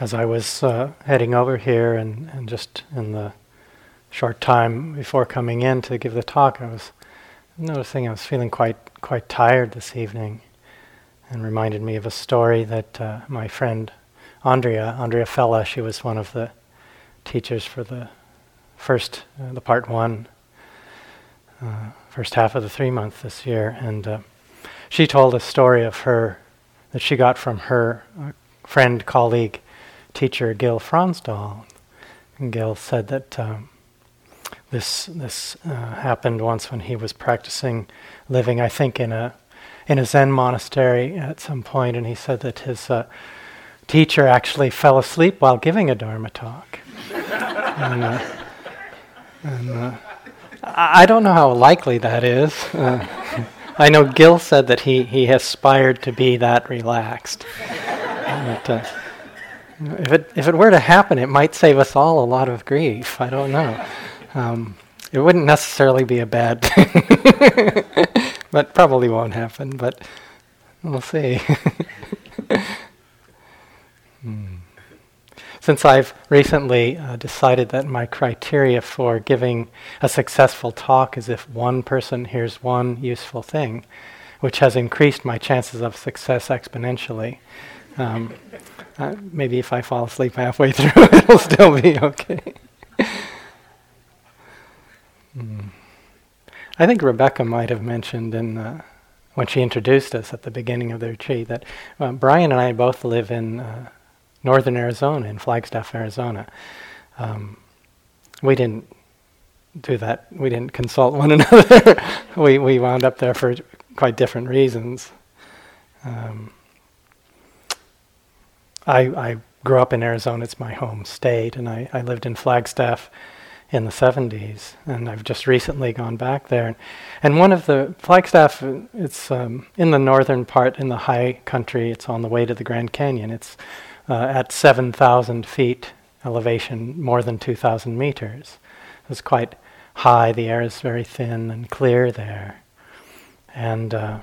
as I was uh, heading over here and, and just in the short time before coming in to give the talk, I was noticing I was feeling quite quite tired this evening, and reminded me of a story that uh, my friend Andrea Andrea Fella, she was one of the teachers for the first uh, the part one, uh, first half of the three month this year, and uh, she told a story of her that she got from her uh, friend colleague teacher Gil Fronsdal. And Gil said that um, this this uh, happened once when he was practicing living, I think, in a in a Zen monastery at some point, and he said that his uh, teacher actually fell asleep while giving a Dharma talk. and, uh, and uh, I don't know how likely that is. Uh, I know Gil said that he, he aspired to be that relaxed. But, if it if it were to happen, it might save us all a lot of grief. I don't know. Um, it wouldn't necessarily be a bad thing, but probably won't happen. But we'll see. hmm. Since I've recently uh, decided that my criteria for giving a successful talk is if one person hears one useful thing, which has increased my chances of success exponentially. Um, uh, maybe if I fall asleep halfway through, it'll still be okay. mm. I think Rebecca might have mentioned in uh, when she introduced us at the beginning of the retreat that uh, Brian and I both live in uh, northern Arizona, in Flagstaff, Arizona. Um, we didn't do that. We didn't consult one another. we we wound up there for quite different reasons. Um, I, I grew up in Arizona, it's my home state, and I, I lived in Flagstaff in the 70s, and I've just recently gone back there. And one of the Flagstaff, it's um, in the northern part, in the high country. It's on the way to the Grand Canyon. It's uh, at 7,000 feet elevation, more than 2,000 meters. It's quite high. The air is very thin and clear there. And uh,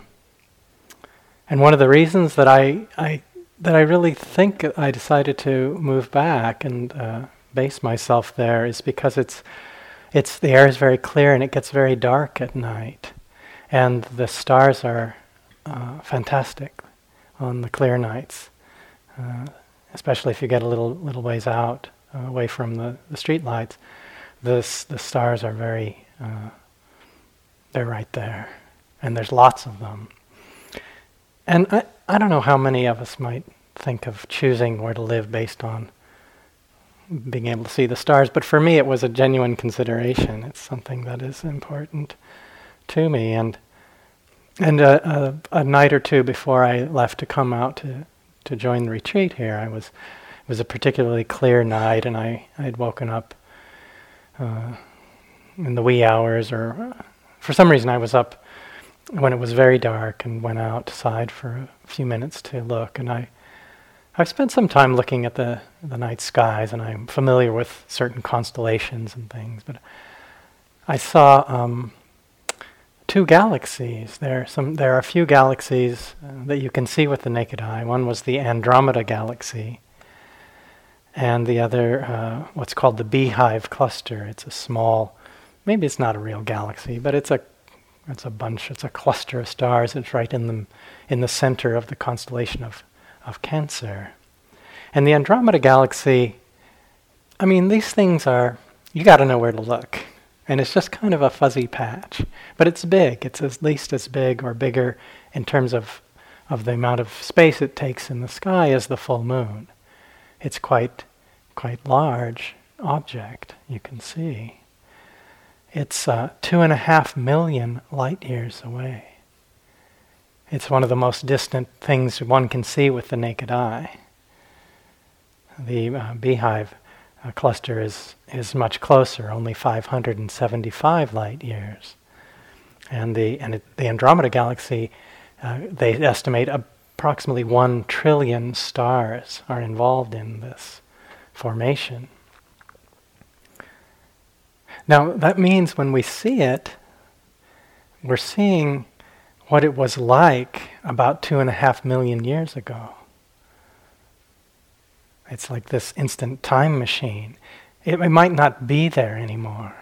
and one of the reasons that I, I that I really think I decided to move back and uh, base myself there is because it's it's the air is very clear and it gets very dark at night, and the stars are uh, fantastic on the clear nights, uh, especially if you get a little little ways out uh, away from the, the street lights. The stars are very uh, they're right there, and there's lots of them. And I, I don't know how many of us might think of choosing where to live based on being able to see the stars, but for me it was a genuine consideration. It's something that is important to me. And and a, a, a night or two before I left to come out to, to join the retreat here, I was it was a particularly clear night, and I I had woken up uh, in the wee hours, or for some reason I was up when it was very dark and went outside for a few minutes to look. And I, I've spent some time looking at the, the night skies, and I'm familiar with certain constellations and things. But I saw um, two galaxies. There, some, there are a few galaxies uh, that you can see with the naked eye. One was the Andromeda galaxy, and the other, uh, what's called the Beehive cluster. It's a small, maybe it's not a real galaxy, but it's a it's a bunch, it's a cluster of stars. It's right in the, in the center of the constellation of, of Cancer. And the Andromeda galaxy, I mean, these things are, you got to know where to look. And it's just kind of a fuzzy patch. But it's big. It's at least as big or bigger in terms of, of the amount of space it takes in the sky as the full moon. It's quite, quite large object, you can see. It's uh, two and a half million light years away. It's one of the most distant things one can see with the naked eye. The uh, beehive uh, cluster is, is much closer, only 575 light years. And the, and it, the Andromeda galaxy, uh, they estimate approximately one trillion stars are involved in this formation. Now, that means when we see it, we're seeing what it was like about two and a half million years ago. It's like this instant time machine. It, it might not be there anymore.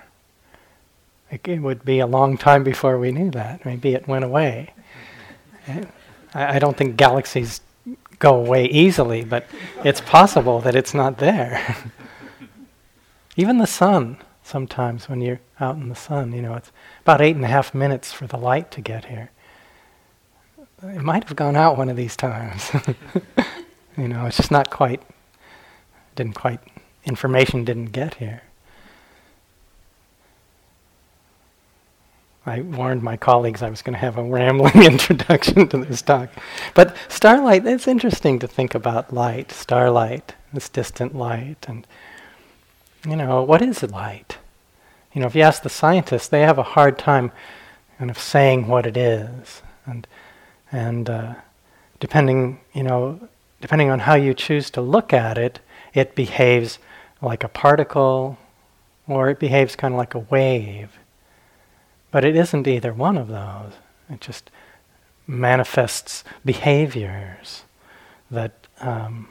It, it, would be a long time before we knew that. Maybe it went away. I, I don't think galaxies go away easily, but it's possible that it's not there. Even the sun, sometimes when you're out in the sun, you know, it's about eight and a half minutes for the light to get here. It might have gone out one of these times. you know, it's just not quite, didn't quite, information didn't get here. I warned my colleagues I was going to have a rambling introduction to this talk. But starlight, it's interesting to think about light, starlight, this distant light. And, you know, what is light? You know, if you ask the scientists, they have a hard time kind of saying what it is. And, and uh, depending, you know, depending on how you choose to look at it, it behaves like a particle or it behaves kind of like a wave. But it isn't either one of those. It just manifests behaviors that um,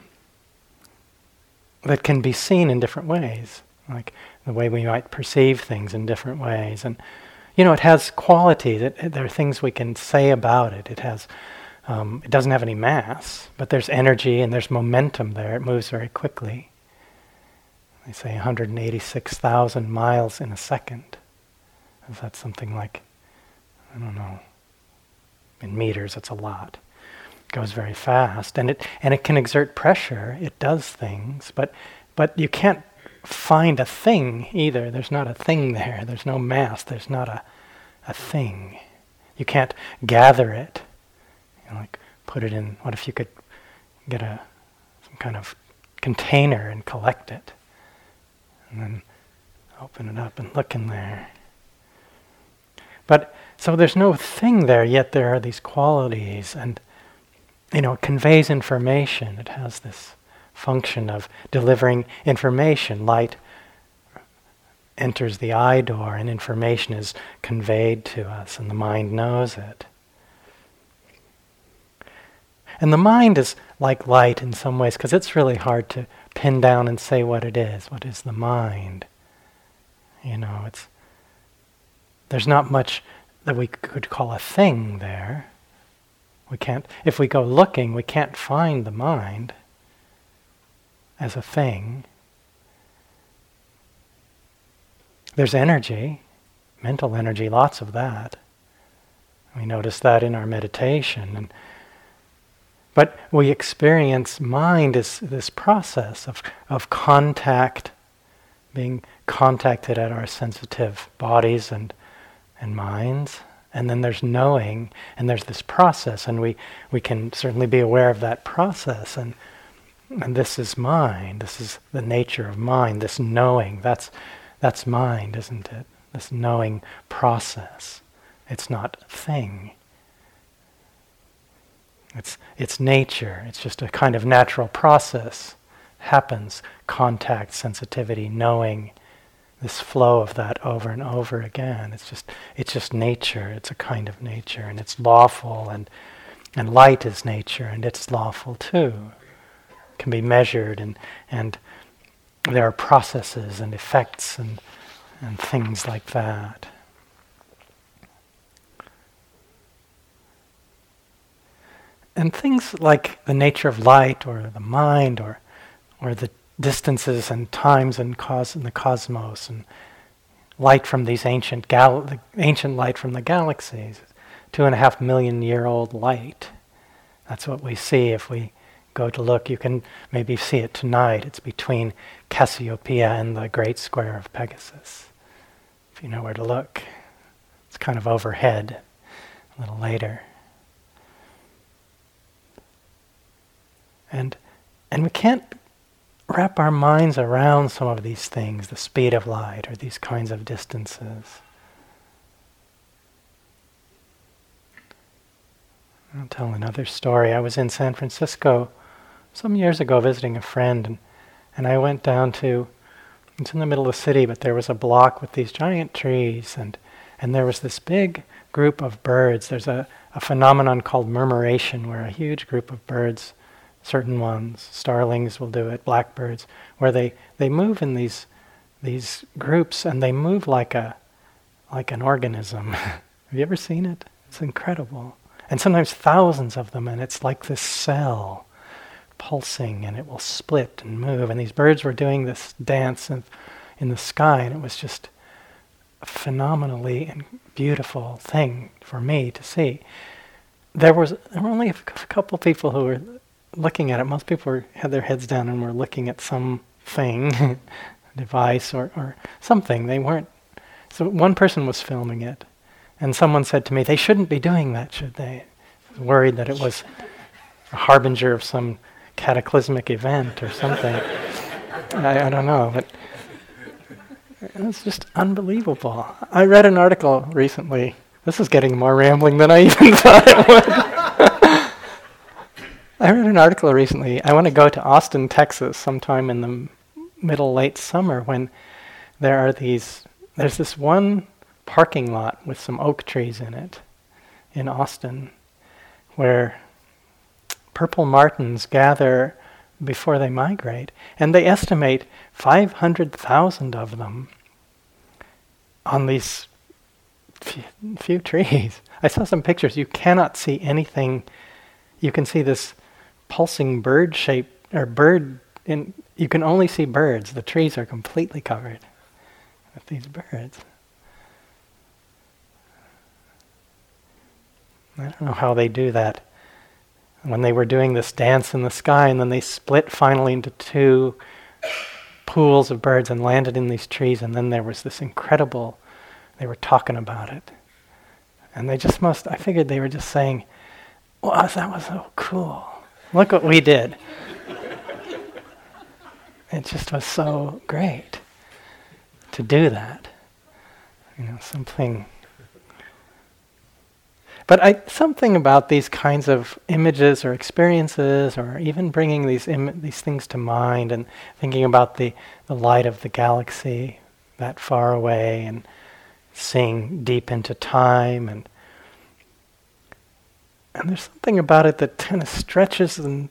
that can be seen in different ways, like the way we might perceive things in different ways. And you know, it has qualities. It, there are things we can say about it. It has. Um, it doesn't have any mass, but there's energy and there's momentum there. It moves very quickly. They say 186,000 miles in a second. Is that something like, I don't know, in meters, it's a lot. Goes very fast, and it and it can exert pressure. It does things, but but you can't find a thing either. There's not a thing there. There's no mass. There's not a a thing. You can't gather it. You know, like put it in. What if you could get a some kind of container and collect it, and then open it up and look in there. But so there's no thing there, yet there are these qualities, and you know, it conveys information. It has this function of delivering information. Light enters the eye door, and information is conveyed to us, and the mind knows it. And the mind is like light in some ways because it's really hard to pin down and say what it is. What is the mind? You know, it's there's not much that we could call a thing there. We can't, if we go looking, we can't find the mind as a thing. There's energy, mental energy, lots of that. We notice that in our meditation. And, but we experience mind as this process of, of contact, being contacted at our sensitive bodies and and minds. And then there's knowing, and there's this process, and we, we can certainly be aware of that process. And, and this is mind. This is the nature of mind, this knowing. That's, that's mind, isn't it? This knowing process. It's not a thing. It's, it's nature. It's just a kind of natural process. Happens. Contact, sensitivity, knowing this flow of that over and over again. It's just it's just nature. It's a kind of nature, and it's lawful, and and light is nature, and it's lawful too. It can be measured, and and there are processes and effects and and things like that. And things like the nature of light or the mind or or the distances and times and cos in the cosmos and light from these ancient gal- ancient light from the galaxies, two and a half million year old light. That's what we see if we go to look. You can maybe see it tonight. It's between Cassiopeia and the Great Square of Pegasus. If you know where to look, it's kind of overhead a little later. And and we can't wrap our minds around some of these things, the speed of light or these kinds of distances. I'll tell another story. I was in San Francisco some years ago visiting a friend, and, and I went down to, it's in the middle of the city, but there was a block with these giant trees, and, and there was this big group of birds. There's a, a phenomenon called murmuration, where a huge group of birds certain ones. Starlings will do it, blackbirds, where they, they move in these these groups and they move like a like an organism. Have you ever seen it? It's incredible. And sometimes thousands of them, and it's like this cell pulsing, and it will split and move. And these birds were doing this dance in, in the sky, and it was just a phenomenally and beautiful thing for me to see. There was there were only a couple people who were looking at it. Most people had their heads down and were looking at something, device or, or something. They weren't. So one person was filming it, and someone said to me, "They shouldn't be doing that, should they?" Worried that it was a harbinger of some cataclysmic event or something. I, I don't know, but it's just unbelievable. I read an article recently. This is getting more rambling than I even thought it would. I read an article recently. I want to go to Austin, Texas, sometime in the middle late summer when there are these. There's this one parking lot with some oak trees in it, in Austin, where purple martins gather before they migrate, and they estimate 500,000 of them on these few, few, trees. I saw some pictures. You cannot see anything. You can see this pulsing bird shape or bird in. You can only see birds. The trees are completely covered with these birds. I don't know how they do that when they were doing this dance in the sky, and then they split finally into two pools of birds and landed in these trees, and then there was this incredible, they were talking about it. And they just must, I figured they were just saying, wow, that was so cool. Look what we did. it just was so great to do that. You know, something but I, something about these kinds of images or experiences, or even bringing these Im- these things to mind and thinking about the, the light of the galaxy that far away, and seeing deep into time, and and there's something about it that kind of stretches and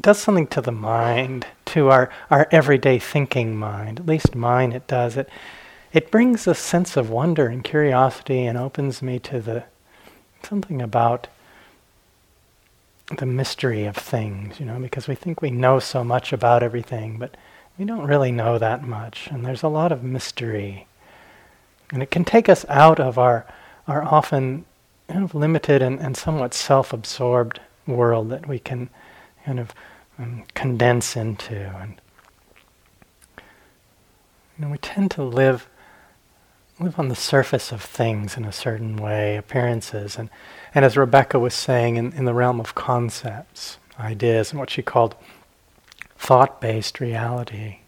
does something to the mind, to our, our everyday thinking mind. At least mine, it does. It it brings a sense of wonder and curiosity and opens me to the something about the mystery of things, you know, because we think we know so much about everything, but we don't really know that much, and there's a lot of mystery. And it can take us out of our, our often kind of limited and, and somewhat self absorbed world that we can kind of um, condense into. And you know, we tend to live live on the surface of things in a certain way, appearances, and, and as Rebecca was saying, in, in the realm of concepts, ideas, and what she called thought based reality.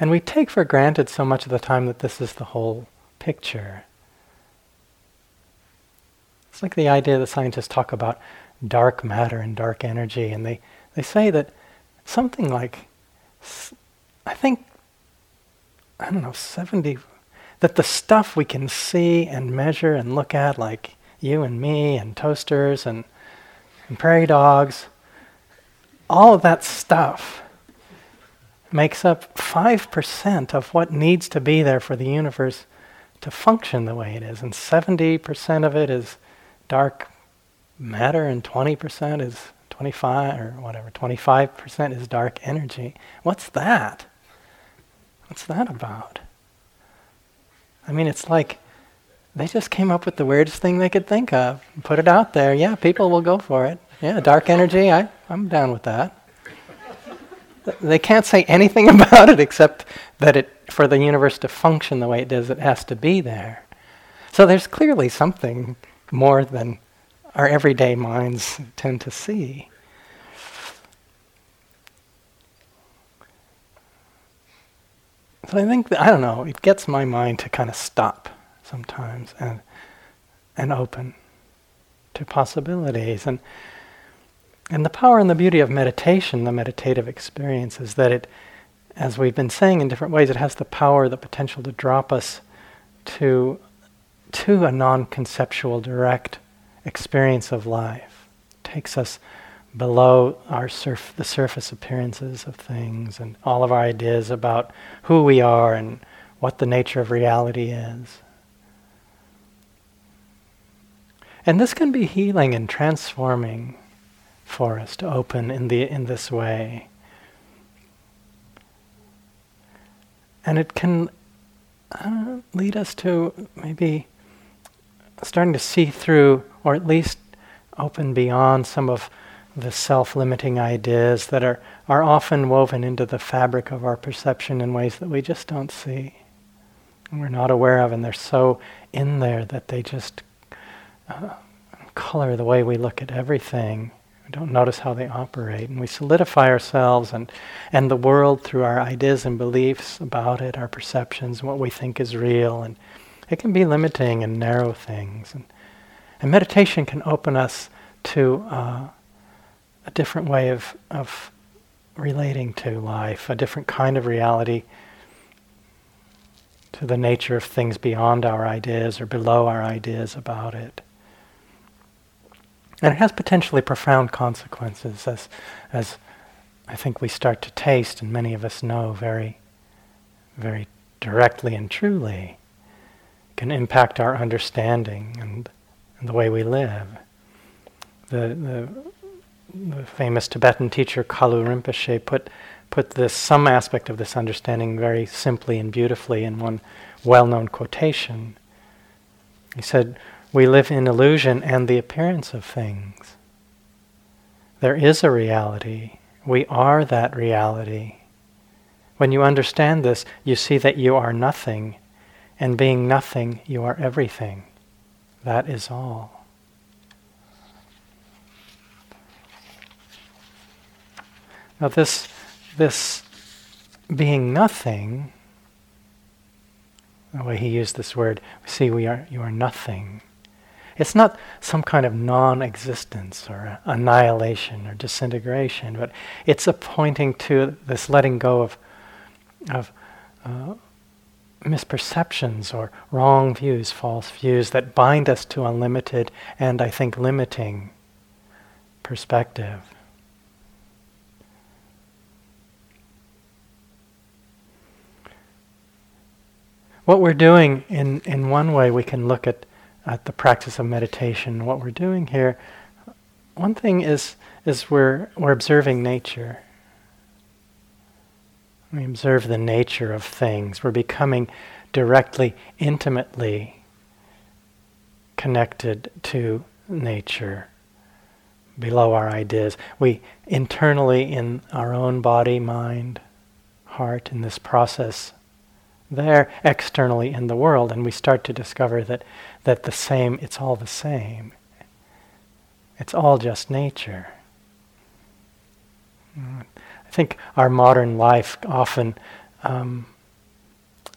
And we take for granted so much of the time that this is the whole picture. It's like the idea that scientists talk about dark matter and dark energy, and they, they say that something like, I think, I don't know, 70 that the stuff we can see and measure and look at, like you and me and toasters and, and prairie dogs, all of that stuff makes up 5% of what needs to be there for the universe to function the way it is. And 70% of it is dark matter, and 20% is 25 or whatever, 25% is dark energy. What's that? What's that about? I mean, it's like they just came up with the weirdest thing they could think of, and put it out there. Yeah, people will go for it. Yeah, dark energy, I, I'm down with that. they can't say anything about it except that it, for the universe to function the way it does, it has to be there. So there's clearly something more than our everyday minds tend to see. So I think that, I don't know, it gets my mind to kind of stop sometimes and and open to possibilities and and the power and the beauty of meditation, the meditative experience, is that it, as we've been saying in different ways, it has the power, the potential to drop us to to a non-conceptual, direct experience of life. Takes us below our surf, the surface appearances of things and all of our ideas about who we are and what the nature of reality is. And this can be healing and transforming for us to open in, the, in this way. And it can uh, lead us to maybe starting to see through, or at least open beyond some of the self limiting ideas that are, are often woven into the fabric of our perception in ways that we just don't see. And we're not aware of, and they're so in there that they just uh, color the way we look at everything. We don't notice how they operate. And we solidify ourselves and, and the world through our ideas and beliefs about it, our perceptions, what we think is real. And it can be limiting and narrow things. And, and meditation can open us to uh, a different way of, of relating to life, a different kind of reality, to the nature of things beyond our ideas or below our ideas about it. And it has potentially profound consequences, as, as I think we start to taste, and many of us know very, very directly and truly, can impact our understanding and, and the way we live. The, the, the famous Tibetan teacher Kalu Rinpoche put, put this, some aspect of this understanding very simply and beautifully in one well known quotation. He said, we live in illusion and the appearance of things. There is a reality. We are that reality. When you understand this, you see that you are nothing, and being nothing, you are everything. That is all. Now, this, this being nothing, the way he used this word, see, we are, you are nothing. It's not some kind of non existence or annihilation or disintegration, but it's a pointing to this letting go of, of uh, misperceptions or wrong views, false views that bind us to unlimited and, I think, limiting perspective. What we're doing, in, in one way, we can look at at the practice of meditation, what we're doing here, one thing is is we're we're observing nature. We observe the nature of things. We're becoming directly, intimately connected to nature below our ideas. We internally, in our own body, mind, heart, in this process, there externally in the world, and we start to discover that that the same, it's all the same. It's all just nature. I think our modern life often um,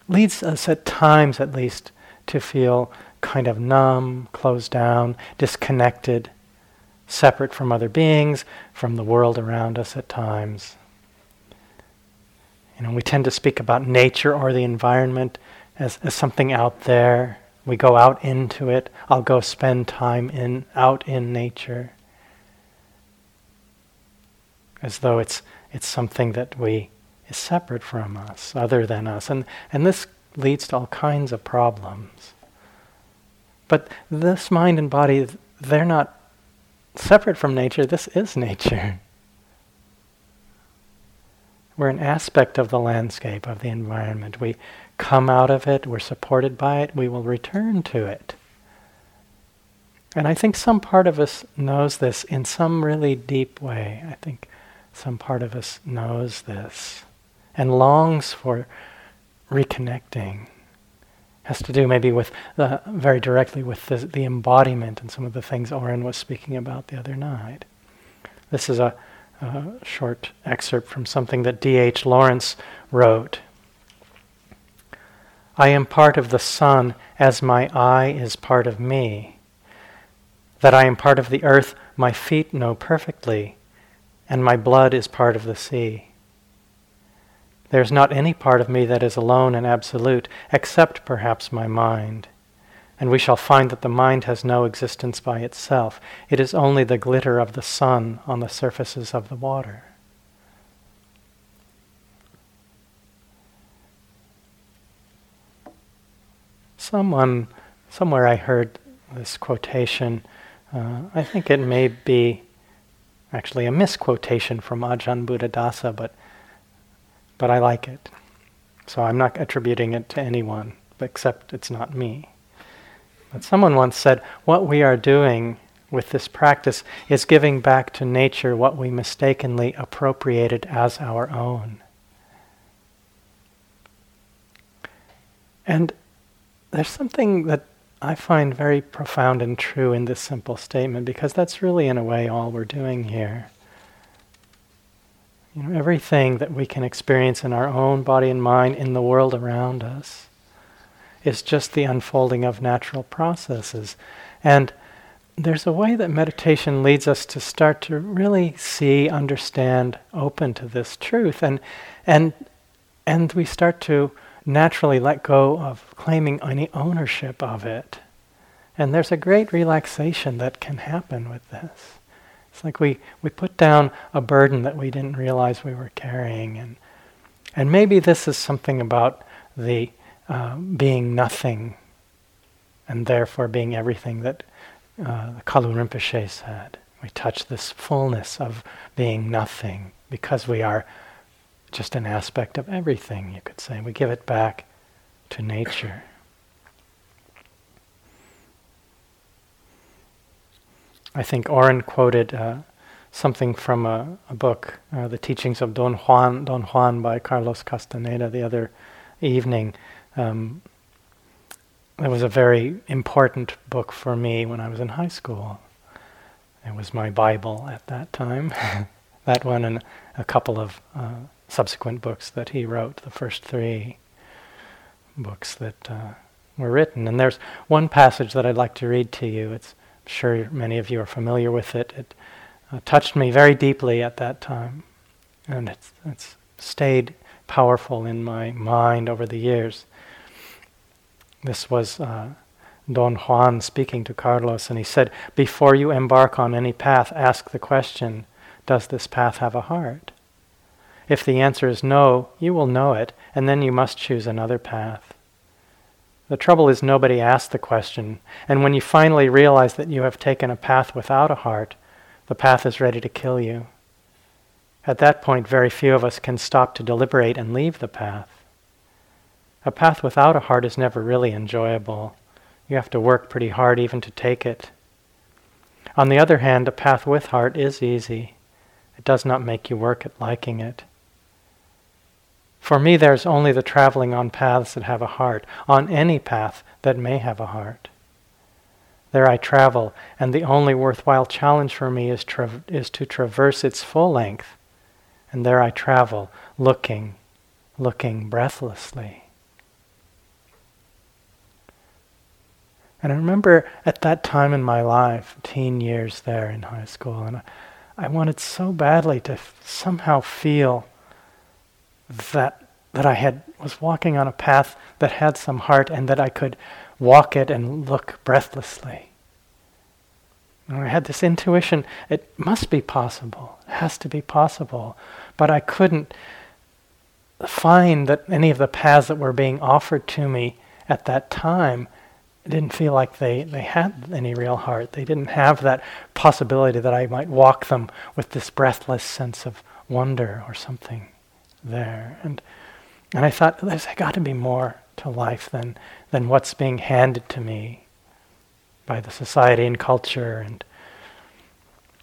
leads us at times, at least, to feel kind of numb, closed down, disconnected, separate from other beings, from the world around us at times. You know, we tend to speak about nature or the environment as, as something out there, we go out into it. I'll go spend time in out in nature. As though it's it's something that we is separate from us, other than us. And and this leads to all kinds of problems. But this mind and body, they're not separate from nature. This is nature. We're an aspect of the landscape, of the environment. We, come out of it, we're supported by it, we will return to it. And I think some part of us knows this in some really deep way. I think some part of us knows this and longs for reconnecting. Has to do maybe with the, very directly with the, the embodiment and some of the things Oren was speaking about the other night. This is a, a short excerpt from something that D.H. Lawrence wrote I am part of the sun as my eye is part of me. That I am part of the earth, my feet know perfectly, and my blood is part of the sea. There is not any part of me that is alone and absolute, except perhaps my mind. and we shall find that the mind has no existence by itself. It is only the glitter of the sun on the surfaces of the water. Someone, somewhere I heard this quotation. Uh, I think it may be actually a misquotation from Ajahn Buddhadasa, but but I like it. So I'm not attributing it to anyone, except it's not me. But someone once said, what we are doing with this practice is giving back to nature what we mistakenly appropriated as our own. And there's something that I find very profound and true in this simple statement because that's really, in a way, all we're doing here. You know, everything that we can experience in our own body and mind in the world around us is just the unfolding of natural processes. And there's a way that meditation leads us to start to really see, understand, open to this truth. And, and, and we start to naturally let go of claiming any ownership of it. And there's a great relaxation that can happen with this. It's like we, we put down a burden that we didn't realize we were carrying. And, and maybe this is something about the uh, being nothing and therefore being everything that uh, Kalu Rinpoche said. We touch this fullness of being nothing because we are just an aspect of everything, you could say. We give it back to nature. I think Oren quoted uh, something from a, a book, uh, The Teachings of Don Juan, Don Juan by Carlos Castaneda, the other evening. Um, it was a very important book for me when I was in high school. It was my Bible at that time. that one and a couple of uh, subsequent books that he wrote, the first three books that uh, were written. And there's one passage that I'd like to read to you. It's I'm sure many of you are familiar with it. It uh, touched me very deeply at that time, and it's, it's stayed powerful in my mind over the years. This was uh, Don Juan speaking to Carlos, and he said, Before you embark on any path, ask the question Does this path have a heart? If the answer is no, you will know it, and then you must choose another path. The trouble is, nobody asked the question, and when you finally realize that you have taken a path without a heart, the path is ready to kill you. At that point, very few of us can stop to deliberate and leave the path. A path without a heart is never really enjoyable. You have to work pretty hard even to take it. On the other hand, a path with heart is easy. It does not make you work at liking it. For me, there's only the traveling on paths that have a heart, on any path that may have a heart. There I travel, and the only worthwhile challenge for me is, tra- is to traverse its full length. And there I travel, looking, looking breathlessly. And I remember at that time in my life, teen years there in high school, and I, I wanted so badly to f- somehow feel that that I had was walking on a path that had some heart and that I could walk it and look breathlessly. And I had this intuition, it must be possible, it has to be possible. But I couldn't find that any of the paths that were being offered to me at that time didn't feel like they, they had any real heart. They didn't have that possibility that I might walk them with this breathless sense of wonder or something there. And and I thought there's got to be more to life than than what's being handed to me by the society and culture and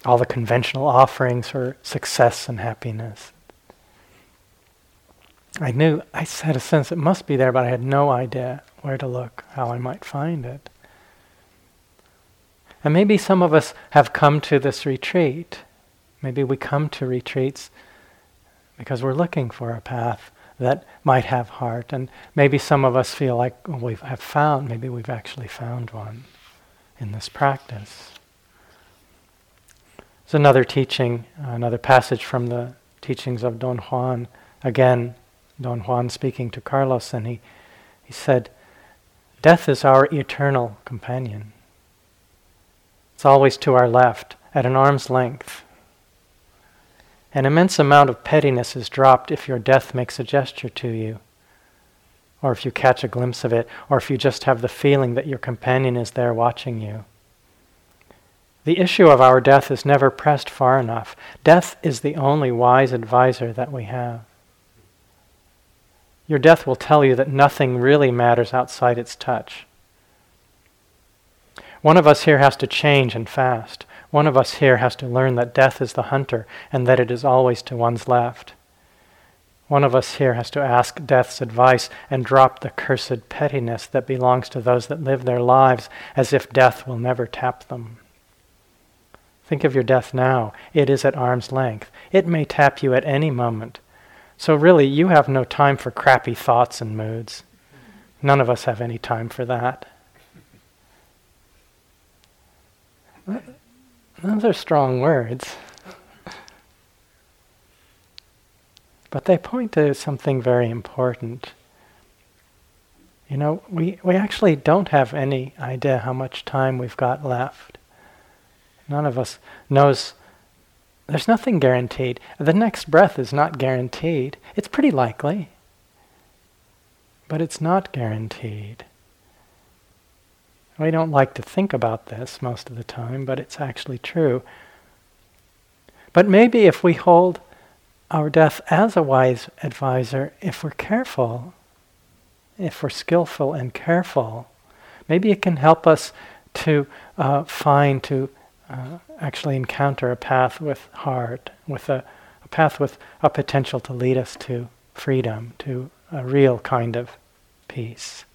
all the conventional offerings for success and happiness. I knew, I had a sense it must be there, but I had no idea where to look, how I might find it. And maybe some of us have come to this retreat. Maybe we come to retreats because we're looking for a path that might have heart. And maybe some of us feel like oh, well, we have found, maybe we've actually found one in this practice. There's another teaching, uh, another passage from the teachings of Don Juan. Again, Don Juan speaking to Carlos, and he, he said, Death is our eternal companion. It's always to our left, at an arm's length. An immense amount of pettiness is dropped if your death makes a gesture to you, or if you catch a glimpse of it, or if you just have the feeling that your companion is there watching you. The issue of our death is never pressed far enough. Death is the only wise advisor that we have. Your death will tell you that nothing really matters outside its touch. One of us here has to change and fast. One of us here has to learn that death is the hunter and that it is always to one's left. One of us here has to ask death's advice and drop the cursed pettiness that belongs to those that live their lives as if death will never tap them. Think of your death now. It is at arm's length. It may tap you at any moment. So, really, you have no time for crappy thoughts and moods. None of us have any time for that. Those are strong words. But they point to something very important. You know, we, we actually don't have any idea how much time we've got left. None of us knows. There's nothing guaranteed. The next breath is not guaranteed. It's pretty likely, but it's not guaranteed. We don't like to think about this most of the time, but it's actually true. But maybe if we hold our death as a wise advisor, if we're careful, if we're skillful and careful, maybe it can help us to uh, find, to uh, actually encounter a path with heart, with a, a path with a potential to lead us to freedom, to a real kind of peace.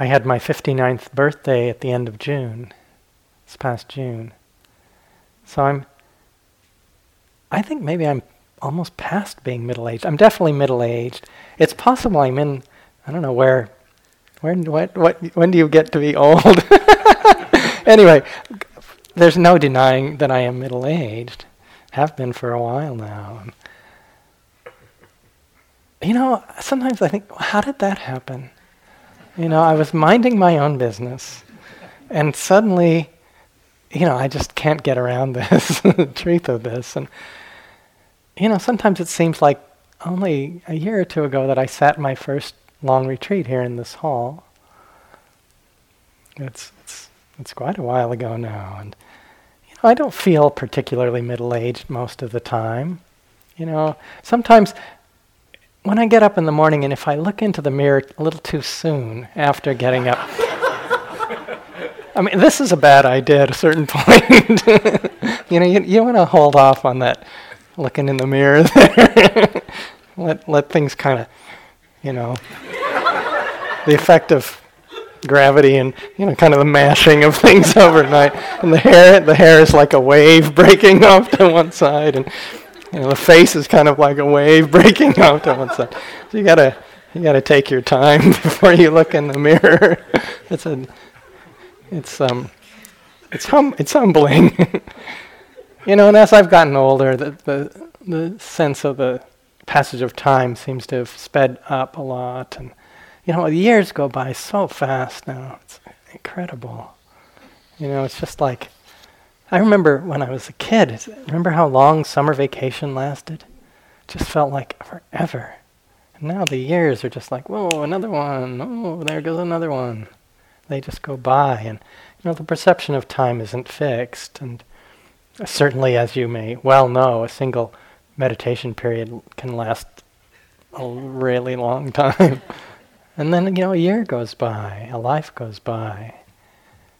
I had my 59th birthday at the end of June, this past June. So I'm, I think maybe I'm almost past being middle aged. I'm definitely middle aged. It's possible I'm in, I don't know where, where, what, what, when do you get to be old? anyway, there's no denying that I am middle aged. Have been for a while now. You know, sometimes I think, how did that happen? You know, I was minding my own business, and suddenly, you know, I just can't get around this, the truth of this. And, you know, sometimes it seems like only a year or two ago that I sat my first long retreat here in this hall. It's, it's it's quite a while ago now, and you know, I don't feel particularly middle-aged most of the time. You know, sometimes when I get up in the morning and if I look into the mirror a little too soon after getting up, I mean, this is a bad idea at a certain point. you know, you, you want to hold off on that looking in the mirror there. let, let things kind of, you know, the effect of gravity and you know kind of the mashing of things overnight and the hair the hair is like a wave breaking off to one side and you know the face is kind of like a wave breaking off to one side so you gotta you gotta take your time before you look in the mirror it's a it's um it's hum it's humbling you know and as i've gotten older the the the sense of the passage of time seems to have sped up a lot and you know, years go by so fast now. It's incredible. You know, it's just like, I remember when I was a kid, remember how long summer vacation lasted? Just felt like forever. And now the years are just like, whoa, another one. Oh, there goes another one. They just go by. And, you know, the perception of time isn't fixed. And certainly, as you may well know, a single meditation period can last a really long time. And then, you know, a year goes by, a life goes by.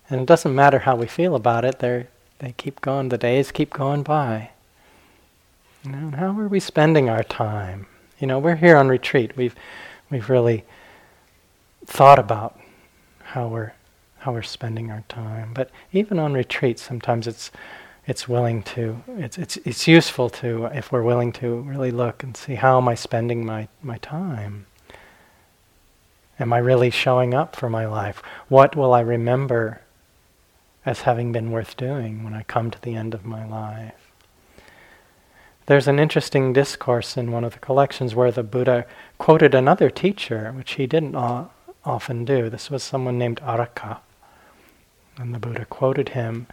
And it doesn't matter how we feel about it, they they keep going, the days keep going by. You know, how are we spending our time? You know, we're here on retreat. We've we've really thought about how we're how we're spending our time. But even on retreat, sometimes it's it's willing to it's it's it's useful to if we're willing to really look and see how am I spending my, my time. Am I really showing up for my life? What will I remember as having been worth doing when I come to the end of my life? there's an interesting discourse in one of the collections where the Buddha quoted another teacher, which he didn't often do. This was someone named Araka. And the Buddha quoted him.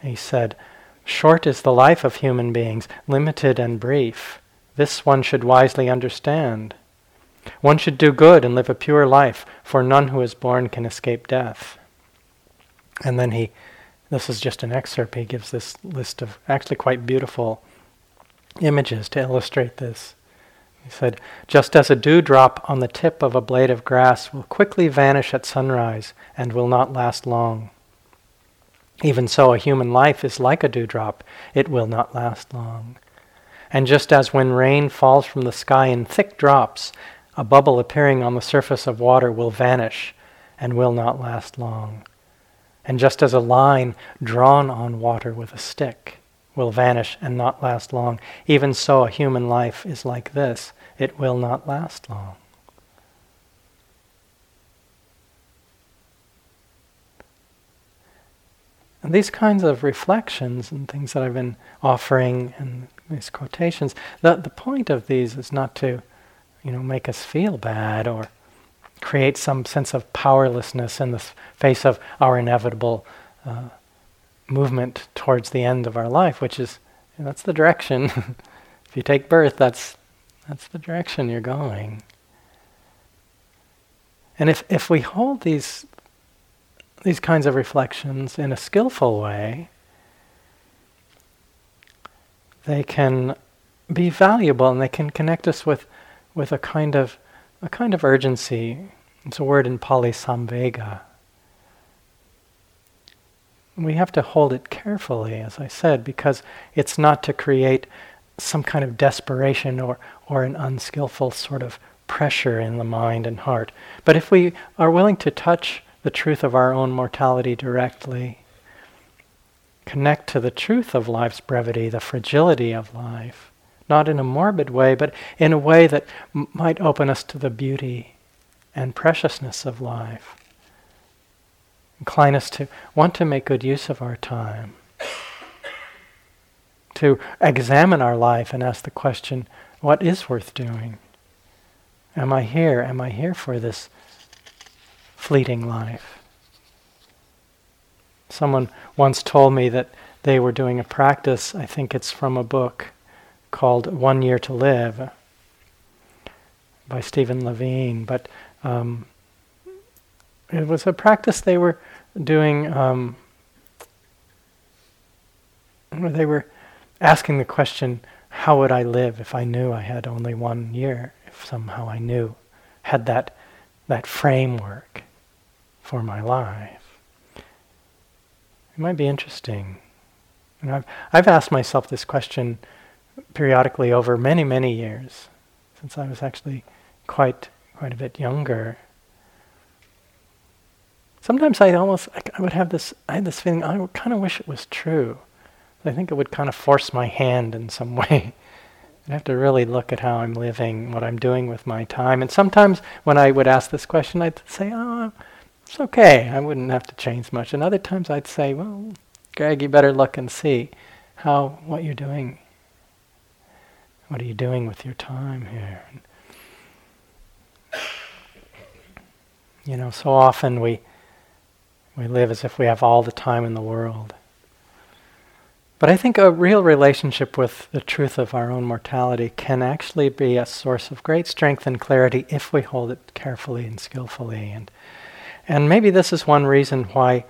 He said, Short is the life of human beings, limited and brief. This one should wisely understand. One should do good and live a pure life, for none who is born can escape death. And then he, this is just an excerpt, he gives this list of actually quite beautiful images to illustrate this. He said, Just as a dewdrop on the tip of a blade of grass will quickly vanish at sunrise and will not last long. Even so, a human life is like a dewdrop, it will not last long. And just as when rain falls from the sky in thick drops, a bubble appearing on the surface of water will vanish and will not last long. And just as a line drawn on water with a stick will vanish and not last long, even so a human life is like this. It will not last long. And these kinds of reflections and things that I've been offering and these quotations, the, the point of these is not to, you know, make us feel bad or create some sense of powerlessness in the face of our inevitable uh, movement towards the end of our life, which is that's the direction. if you take birth, that's that's the direction you're going. And if if we hold these these kinds of reflections in a skillful way, they can be valuable and they can connect us with, with a kind of a kind of urgency. It's a word in Pali samvega. We have to hold it carefully, as I said, because it's not to create some kind of desperation or, or an unskillful sort of pressure in the mind and heart. But if we are willing to touch the truth of our own mortality directly, connect to the truth of life's brevity, the fragility of life, not in a morbid way, but in a way that m- might open us to the beauty and preciousness of life. Incline us to want to make good use of our time, to examine our life and ask the question what is worth doing? Am I here? Am I here for this fleeting life. Someone once told me that they were doing a practice, I think it's from a book called One Year to Live by Stephen Levine, but um, it was a practice they were doing um, where they were asking the question, how would I live if I knew I had only one year, if somehow I knew, had that, that framework for my life. It might be interesting. And I've, I've asked myself this question periodically over many, many years, since I was actually quite, quite a bit younger. Sometimes I almost, I would have this, I had this feeling, I kind of wish it was true. I think it would kind of force my hand in some way. I'd have to really look at how I'm living, what I'm doing with my time. And sometimes when I would ask this question, I'd say, oh, it's okay. I wouldn't have to change much. And other times I'd say, well, Greg, you better look and see how what you're doing. What are you doing with your time here? You know, so often we we live as if we have all the time in the world. But I think a real relationship with the truth of our own mortality can actually be a source of great strength and clarity if we hold it carefully and skillfully. And and maybe this is one reason why,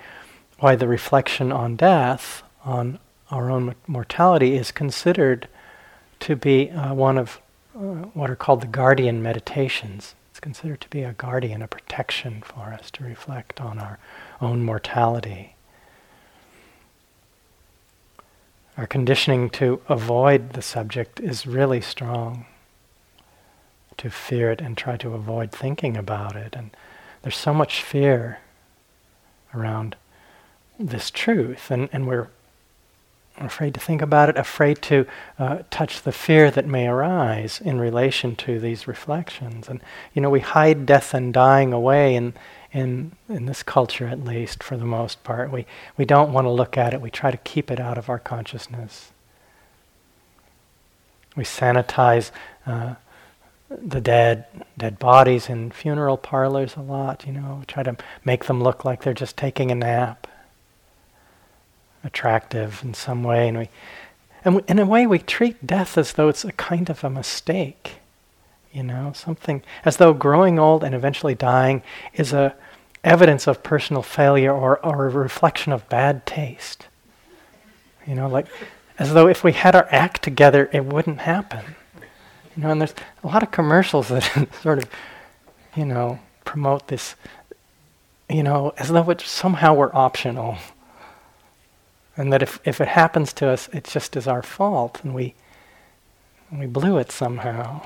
why the reflection on death, on our own mortality, is considered to be uh, one of uh, what are called the guardian meditations. Considered to be a guardian, a protection for us to reflect on our own mortality. Our conditioning to avoid the subject is really strong. To fear it and try to avoid thinking about it and there's so much fear around this truth, and, and we're afraid to think about it, afraid to uh, touch the fear that may arise in relation to these reflections. And, you know, we hide death and dying away in, in, in this culture, at least, for the most part. We, we don't want to look at it, we try to keep it out of our consciousness. We sanitize uh, the dead, dead bodies in funeral parlors a lot, you know, try to make them look like they're just taking a nap, attractive in some way. And, we, and we, in a way, we treat death as though it's a kind of a mistake, you know, something, as though growing old and eventually dying is a evidence of personal failure or, or a reflection of bad taste. You know, like as though if we had our act together, it wouldn't happen. You know, and there's a lot of commercials that sort of, you know, promote this, you know, as though it somehow were optional. And that if, if it happens to us, it just is our fault and we, we blew it somehow.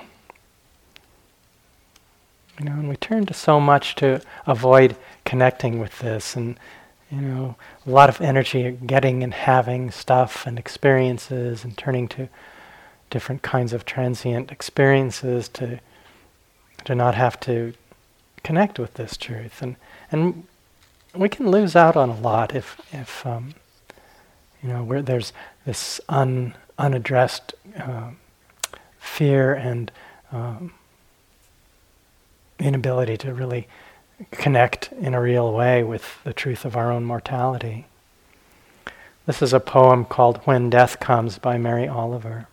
You know, and we turn to so much to avoid connecting with this and you know, a lot of energy getting and having stuff and experiences and turning to different kinds of transient experiences to to not have to connect with this truth and and we can lose out on a lot if if um, you know where there's this un, unaddressed uh, fear and um, inability to really connect in a real way with the truth of our own mortality. This is a poem called When Death Comes by Mary Oliver.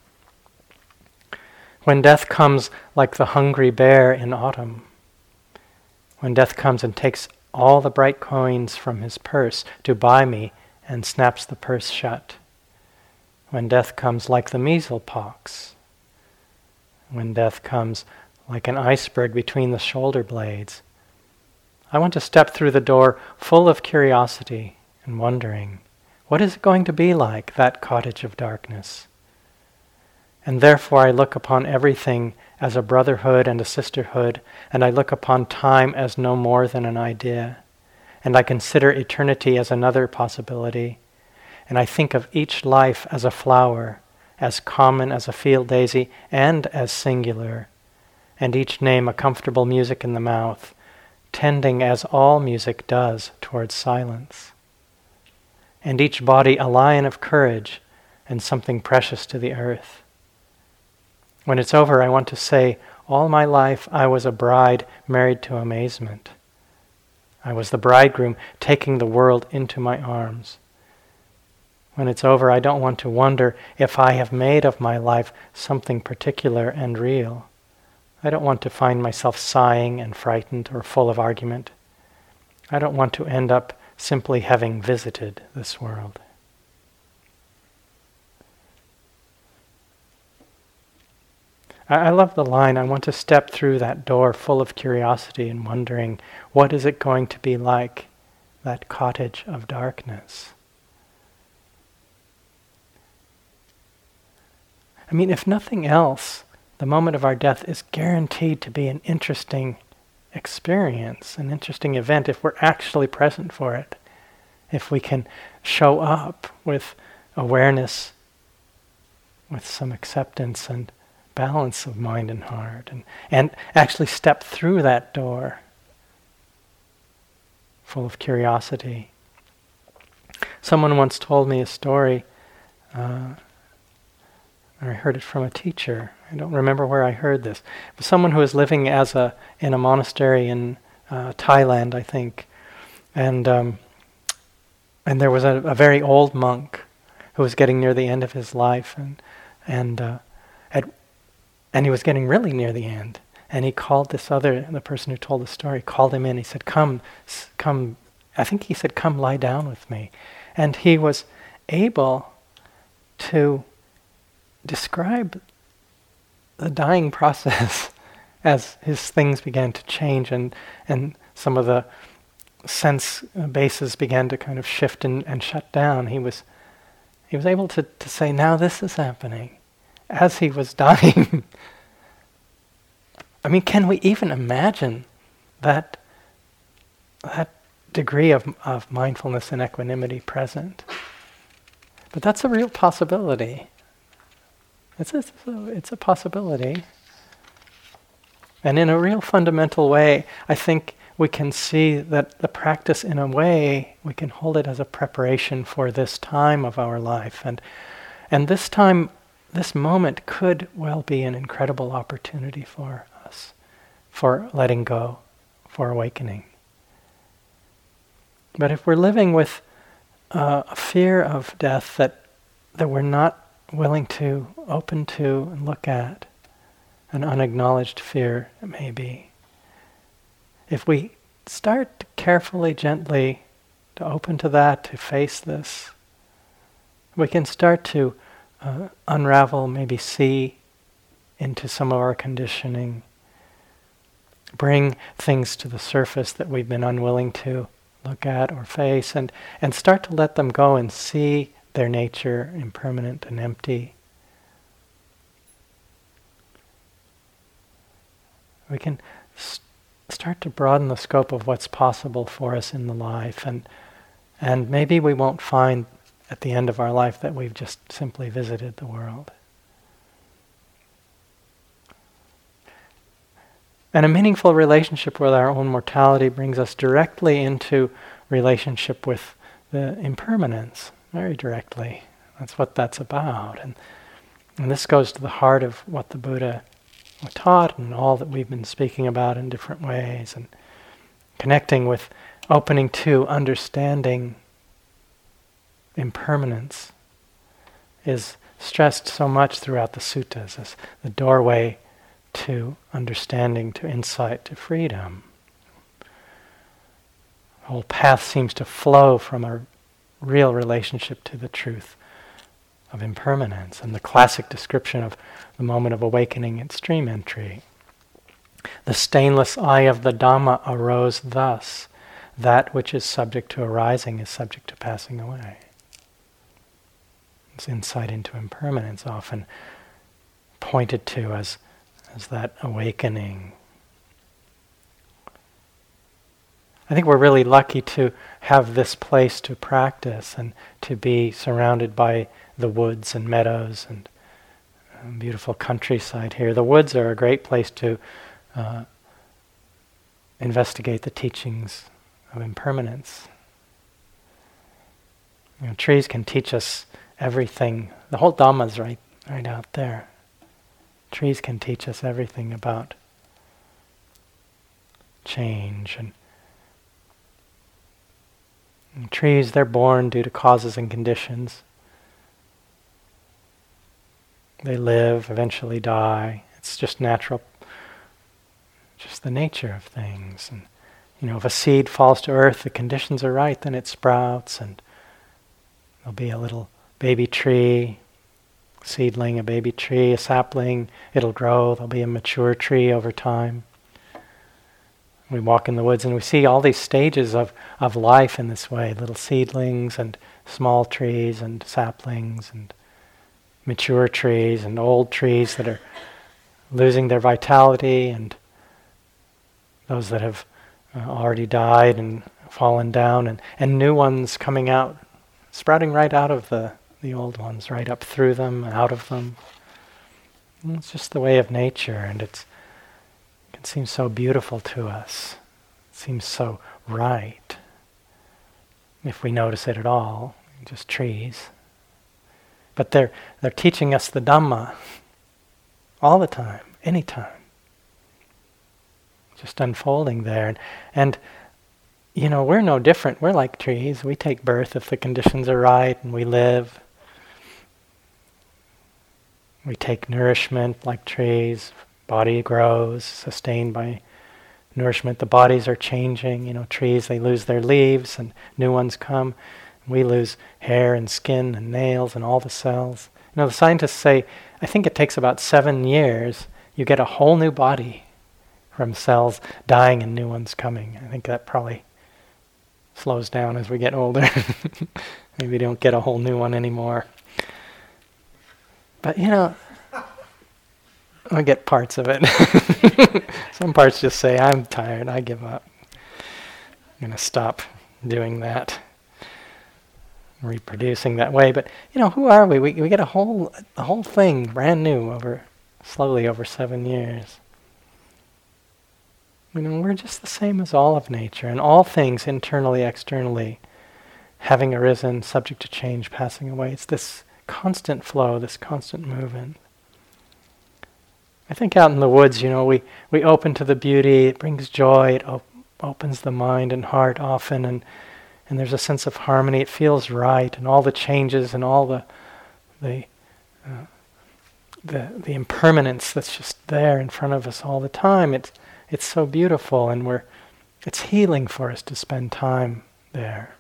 When death comes like the hungry bear in autumn, when death comes and takes all the bright coins from his purse to buy me and snaps the purse shut, when death comes like the measles pox, when death comes like an iceberg between the shoulder blades, I want to step through the door full of curiosity and wondering, what is it going to be like, that cottage of darkness? And therefore I look upon everything as a brotherhood and a sisterhood, and I look upon time as no more than an idea, and I consider eternity as another possibility, and I think of each life as a flower, as common as a field daisy, and as singular, and each name a comfortable music in the mouth, tending as all music does towards silence. And each body a lion of courage and something precious to the earth. When it's over, I want to say, All my life I was a bride married to amazement. I was the bridegroom taking the world into my arms. When it's over, I don't want to wonder if I have made of my life something particular and real. I don't want to find myself sighing and frightened or full of argument. I don't want to end up simply having visited this world. I, love the line, I want to step through that door full of curiosity and wondering, what is it going to be like, that cottage of darkness? I mean, if nothing else, the moment of our death is guaranteed to be an interesting experience, an interesting event if we're actually present for it. If we can show up with awareness, with some acceptance and balance of mind and heart, and, and actually step through that door full of curiosity. Someone once told me a story. Uh, I heard it from a teacher. I don't remember where I heard this. But someone who was living as a in a monastery in uh, Thailand, I think, and um, and there was a, a, very old monk who was getting near the end of his life, and and uh, at, and he was getting really near the end. And he called this other, the person who told the story, called him in. He said, "Come, come." I think he said, "Come, lie down with me," and he was able to describe the dying process as his things began to change and, and some of the sense bases began to kind of shift and, and shut down. He was, he was able to, to say, now this is happening as he was dying. I mean, can we even imagine that, that degree of, of mindfulness and equanimity present? But that's a real possibility. It's a, it's a possibility. And in a real fundamental way, I think we can see that the practice, in a way, we can hold it as a preparation for this time of our life. And, and this time, this moment could well be an incredible opportunity for us, for letting go, for awakening. But if we're living with uh, a fear of death that, that we're not willing to open to and look at, an unacknowledged fear it may be, if we start carefully, gently to open to that, to face this, we can start to uh, unravel, maybe see into some of our conditioning, bring things to the surface that we've been unwilling to look at or face, and, and start to let them go and see their nature impermanent and empty. We can st- start to broaden the scope of what's possible for us in the life, and and maybe we won't find at the end of our life that we've just simply visited the world. And a meaningful relationship with our own mortality brings us directly into relationship with the impermanence, very directly. That's what that's about. And, and this goes to the heart of what the Buddha taught and all that we've been speaking about in different ways and connecting with opening to understanding impermanence is stressed so much throughout the suttas as the doorway to understanding, to insight, to freedom. The whole path seems to flow from a real relationship to the truth of impermanence and the classic description of the moment of awakening at stream entry. The stainless eye of the Dhamma arose thus. That which is subject to arising is subject to passing away. Insight into impermanence often pointed to as, as that awakening. I think we're really lucky to have this place to practice and to be surrounded by the woods and meadows and um, beautiful countryside here. The woods are a great place to uh, investigate the teachings of impermanence. You know, trees can teach us everything. The whole Dhamma is right, right out there. Trees can teach us everything about change and, and trees. They're born due to causes and conditions. They live, eventually die. It's just natural, just the nature of things. And you know, if a seed falls to earth, the conditions are right, then it sprouts and there'll be a little baby tree, seedling, a baby tree, a sapling, it'll grow, there'll be a mature tree over time. We walk in the woods and we see all these stages of, of life in this way little seedlings and small trees and saplings and mature trees and old trees that are losing their vitality and those that have uh, already died and fallen down and, and new ones coming out, sprouting right out of the the old ones right up through them, out of them. And it's just the way of nature, and it can seem so beautiful to us. It seems so right. If we notice it at all, just trees. But they're, they're teaching us the Dhamma all the time, anytime. Just unfolding there. And, and you know, we're no different. We're like trees. We take birth if the conditions are right and we live. We take nourishment like trees, body grows, sustained by nourishment. The bodies are changing. You know, trees, they lose their leaves and new ones come. We lose hair and skin and nails and all the cells. You know, the scientists say, I think it takes about seven years, you get a whole new body from cells dying and new ones coming. I think that probably slows down as we get older. Maybe we don't get a whole new one anymore. But you know, I get parts of it. Some parts just say, I'm tired, I give up. I'm going to stop doing that, reproducing that way. But, you know, who are we? We, we get a whole, a whole thing brand new over, slowly over seven years. You know, we're just the same as all of nature, and all things, internally, externally, having arisen, subject to change, passing away. It's this constant flow, this constant movement. I think out in the woods, you know, we, we open to the beauty, it brings joy, it op- opens the mind and heart often, and, and there's a sense of harmony, it feels right, and all the changes and all the, the, uh, the, the impermanence that's just there in front of us all the time. It's, it's so beautiful, and we're, it's healing for us to spend time there.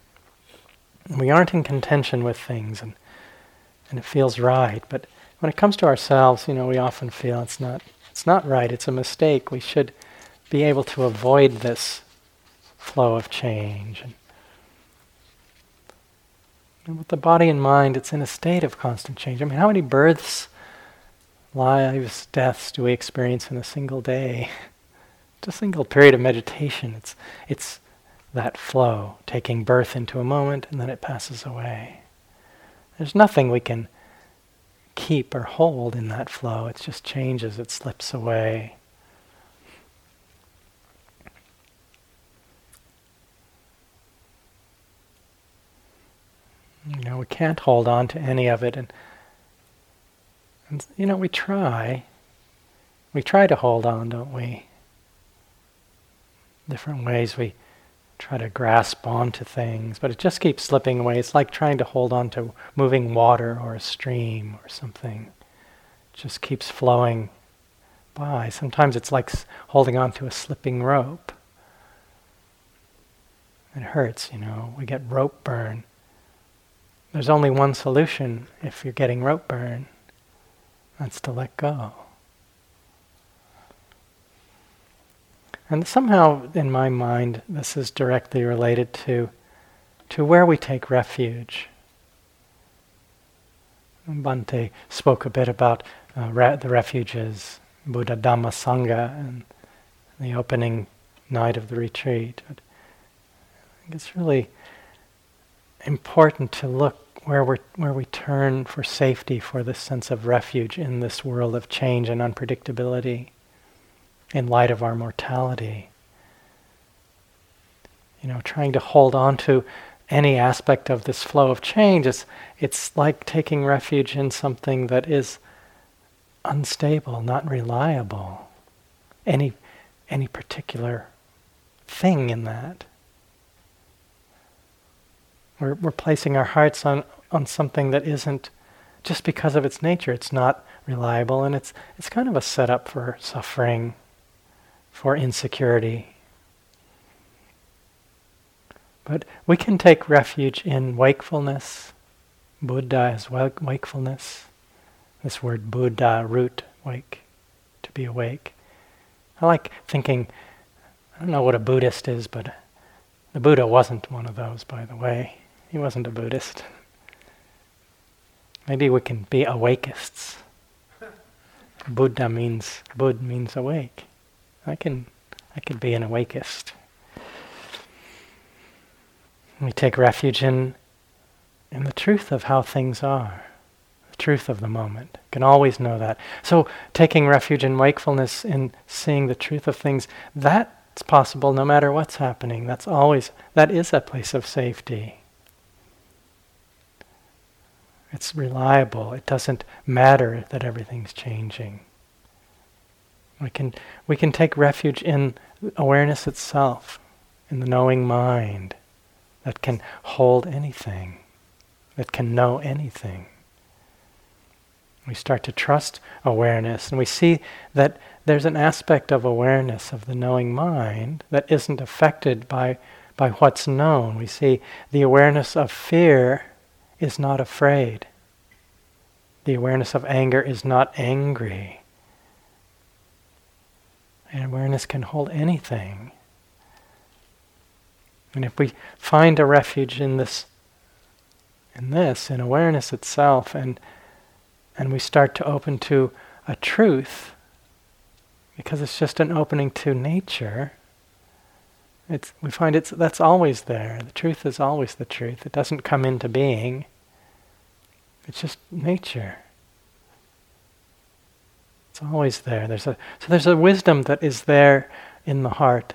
We aren't in contention with things, and, and it feels right, but when it comes to ourselves, you know, we often feel it's not it's not right, it's a mistake. We should be able to avoid this flow of change. And, and with the body and mind, it's in a state of constant change. I mean, how many births, lives, deaths do we experience in a single day? Just a single period of meditation. It's it's that flow, taking birth into a moment and then it passes away. There's nothing we can keep or hold in that flow. It just changes, it slips away. You know, we can't hold on to any of it. And, and, you know, we try. We try to hold on, don't we? Different ways we try to grasp onto things, but it just keeps slipping away. It's like trying to hold on to moving water or a stream or something. It just keeps flowing by. Sometimes it's like holding on to a slipping rope. It hurts, you know. We get rope burn. There's only one solution if you're getting rope burn. That's to let go. And somehow, in my mind, this is directly related to, to where we take refuge. Bhante spoke a bit about uh, the refuges, Buddha Dhamma Sangha, and the opening night of the retreat. But I think it's really important to look where we where we turn for safety, for this sense of refuge in this world of change and unpredictability in light of our mortality. You know, trying to hold on to any aspect of this flow of change, is it's like taking refuge in something that is unstable, not reliable. Any, any particular thing in that. We're, we're placing our hearts on, on something that isn't, just because of its nature, it's not reliable and it's, it's kind of a setup for suffering for insecurity. But we can take refuge in wakefulness. Buddha is wakefulness. This word Buddha, root, wake, to be awake. I like thinking, I don't know what a Buddhist is, but the Buddha wasn't one of those, by the way. He wasn't a Buddhist. Maybe we can be awakeists. Buddha means, Bud means awake. I can, I can be an awakeist. We take refuge in, in the truth of how things are, the truth of the moment. Can always know that. So, taking refuge in wakefulness, in seeing the truth of things, that's possible no matter what's happening. That's always, that is a place of safety. It's reliable. It doesn't matter that everything's changing. We can, we can take refuge in awareness itself, in the knowing mind that can hold anything, that can know anything. We start to trust awareness, and we see that there's an aspect of awareness of the knowing mind that isn't affected by, by what's known. We see the awareness of fear is not afraid. The awareness of anger is not angry. And awareness can hold anything. And if we find a refuge in this, in this, in awareness itself, and and we start to open to a truth, because it's just an opening to nature. It's, we find it's that's always there. The truth is always the truth. It doesn't come into being. It's just nature. It's always there. There's a, so there's a wisdom that is there in the heart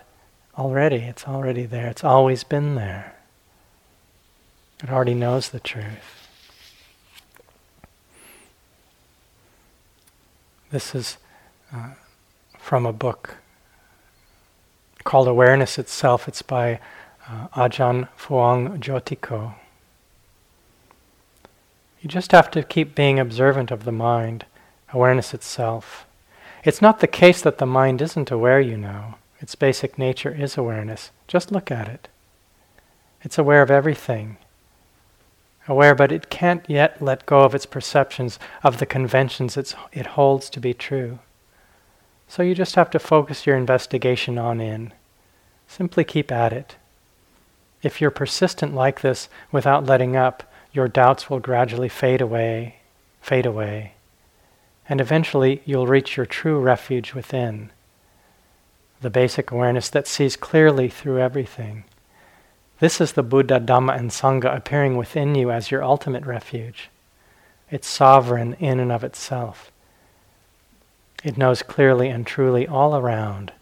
already. It's already there. It's always been there. It already knows the truth. This is uh, from a book called Awareness Itself. It's by uh, Ajahn Fuang Jotiko. You just have to keep being observant of the mind, awareness itself. It's not the case that the mind isn't aware, you know. Its basic nature is awareness. Just look at it. It's aware of everything. Aware, but it can't yet let go of its perceptions, of the conventions it holds to be true. So you just have to focus your investigation on in. Simply keep at it. If you're persistent like this without letting up, your doubts will gradually fade away, fade away, and eventually you'll reach your true refuge within, the basic awareness that sees clearly through everything. This is the Buddha, Dhamma, and Sangha appearing within you as your ultimate refuge. It's sovereign in and of itself. It knows clearly and truly all around.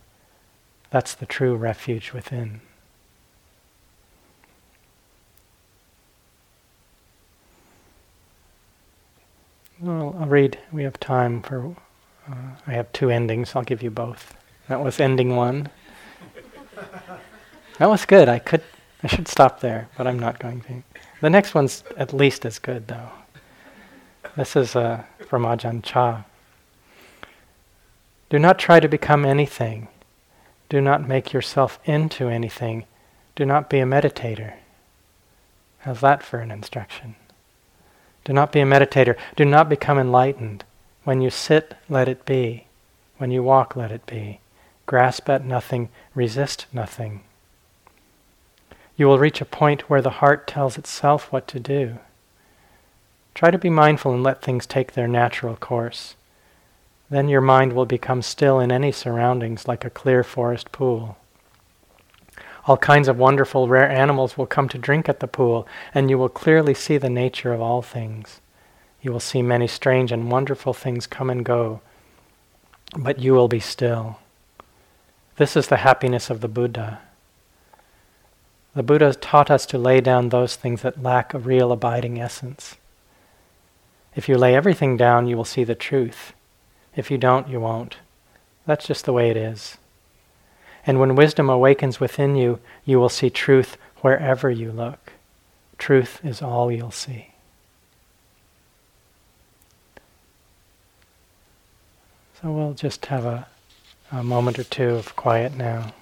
That's the true refuge within. Well, I'll read. We have time for. Uh, I have two endings. I'll give you both. That was ending one. That was good. I could. I should stop there, but I'm not going to. The next one's at least as good, though. This is uh, from Ajahn Chah. Do not try to become anything. Do not make yourself into anything. Do not be a meditator. How's that for an instruction? Do not be a meditator. Do not become enlightened. When you sit, let it be. When you walk, let it be. Grasp at nothing, resist nothing. You will reach a point where the heart tells itself what to do. Try to be mindful and let things take their natural course. Then your mind will become still in any surroundings like a clear forest pool. All kinds of wonderful, rare animals will come to drink at the pool, and you will clearly see the nature of all things. You will see many strange and wonderful things come and go, but you will be still. This is the happiness of the Buddha. The Buddha taught us to lay down those things that lack a real abiding essence. If you lay everything down, you will see the truth. If you don't, you won't. That's just the way it is. And when wisdom awakens within you, you will see truth wherever you look. Truth is all you'll see. So we'll just have a, a moment or two of quiet now.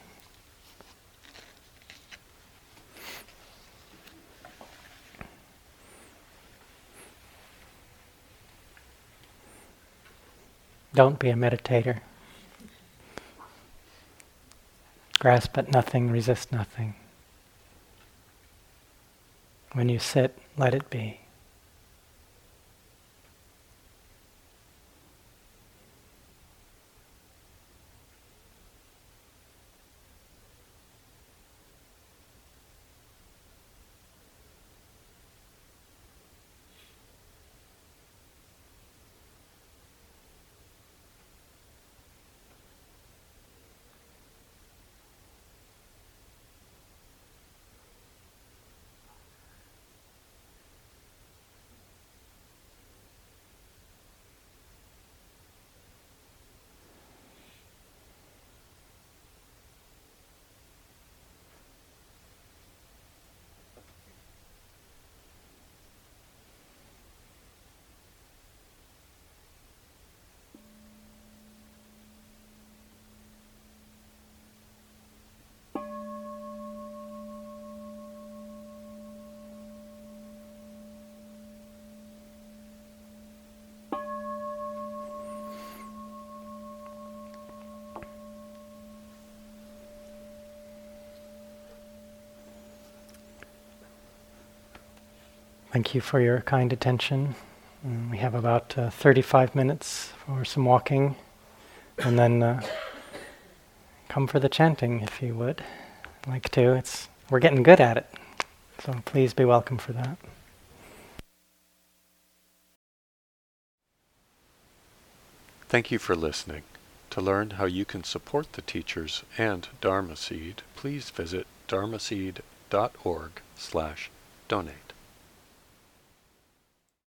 Don't be a meditator. Grasp at nothing, resist nothing. When you sit, let it be. Thank you for your kind attention. Mm, we have about uh, 35 minutes for some walking, and then uh, come for the chanting if you would like to. It's we're getting good at it, so please be welcome for that. Thank you for listening. To learn how you can support the teachers and Dharma Seed, please visit dharma dharmaseed.org slash donate.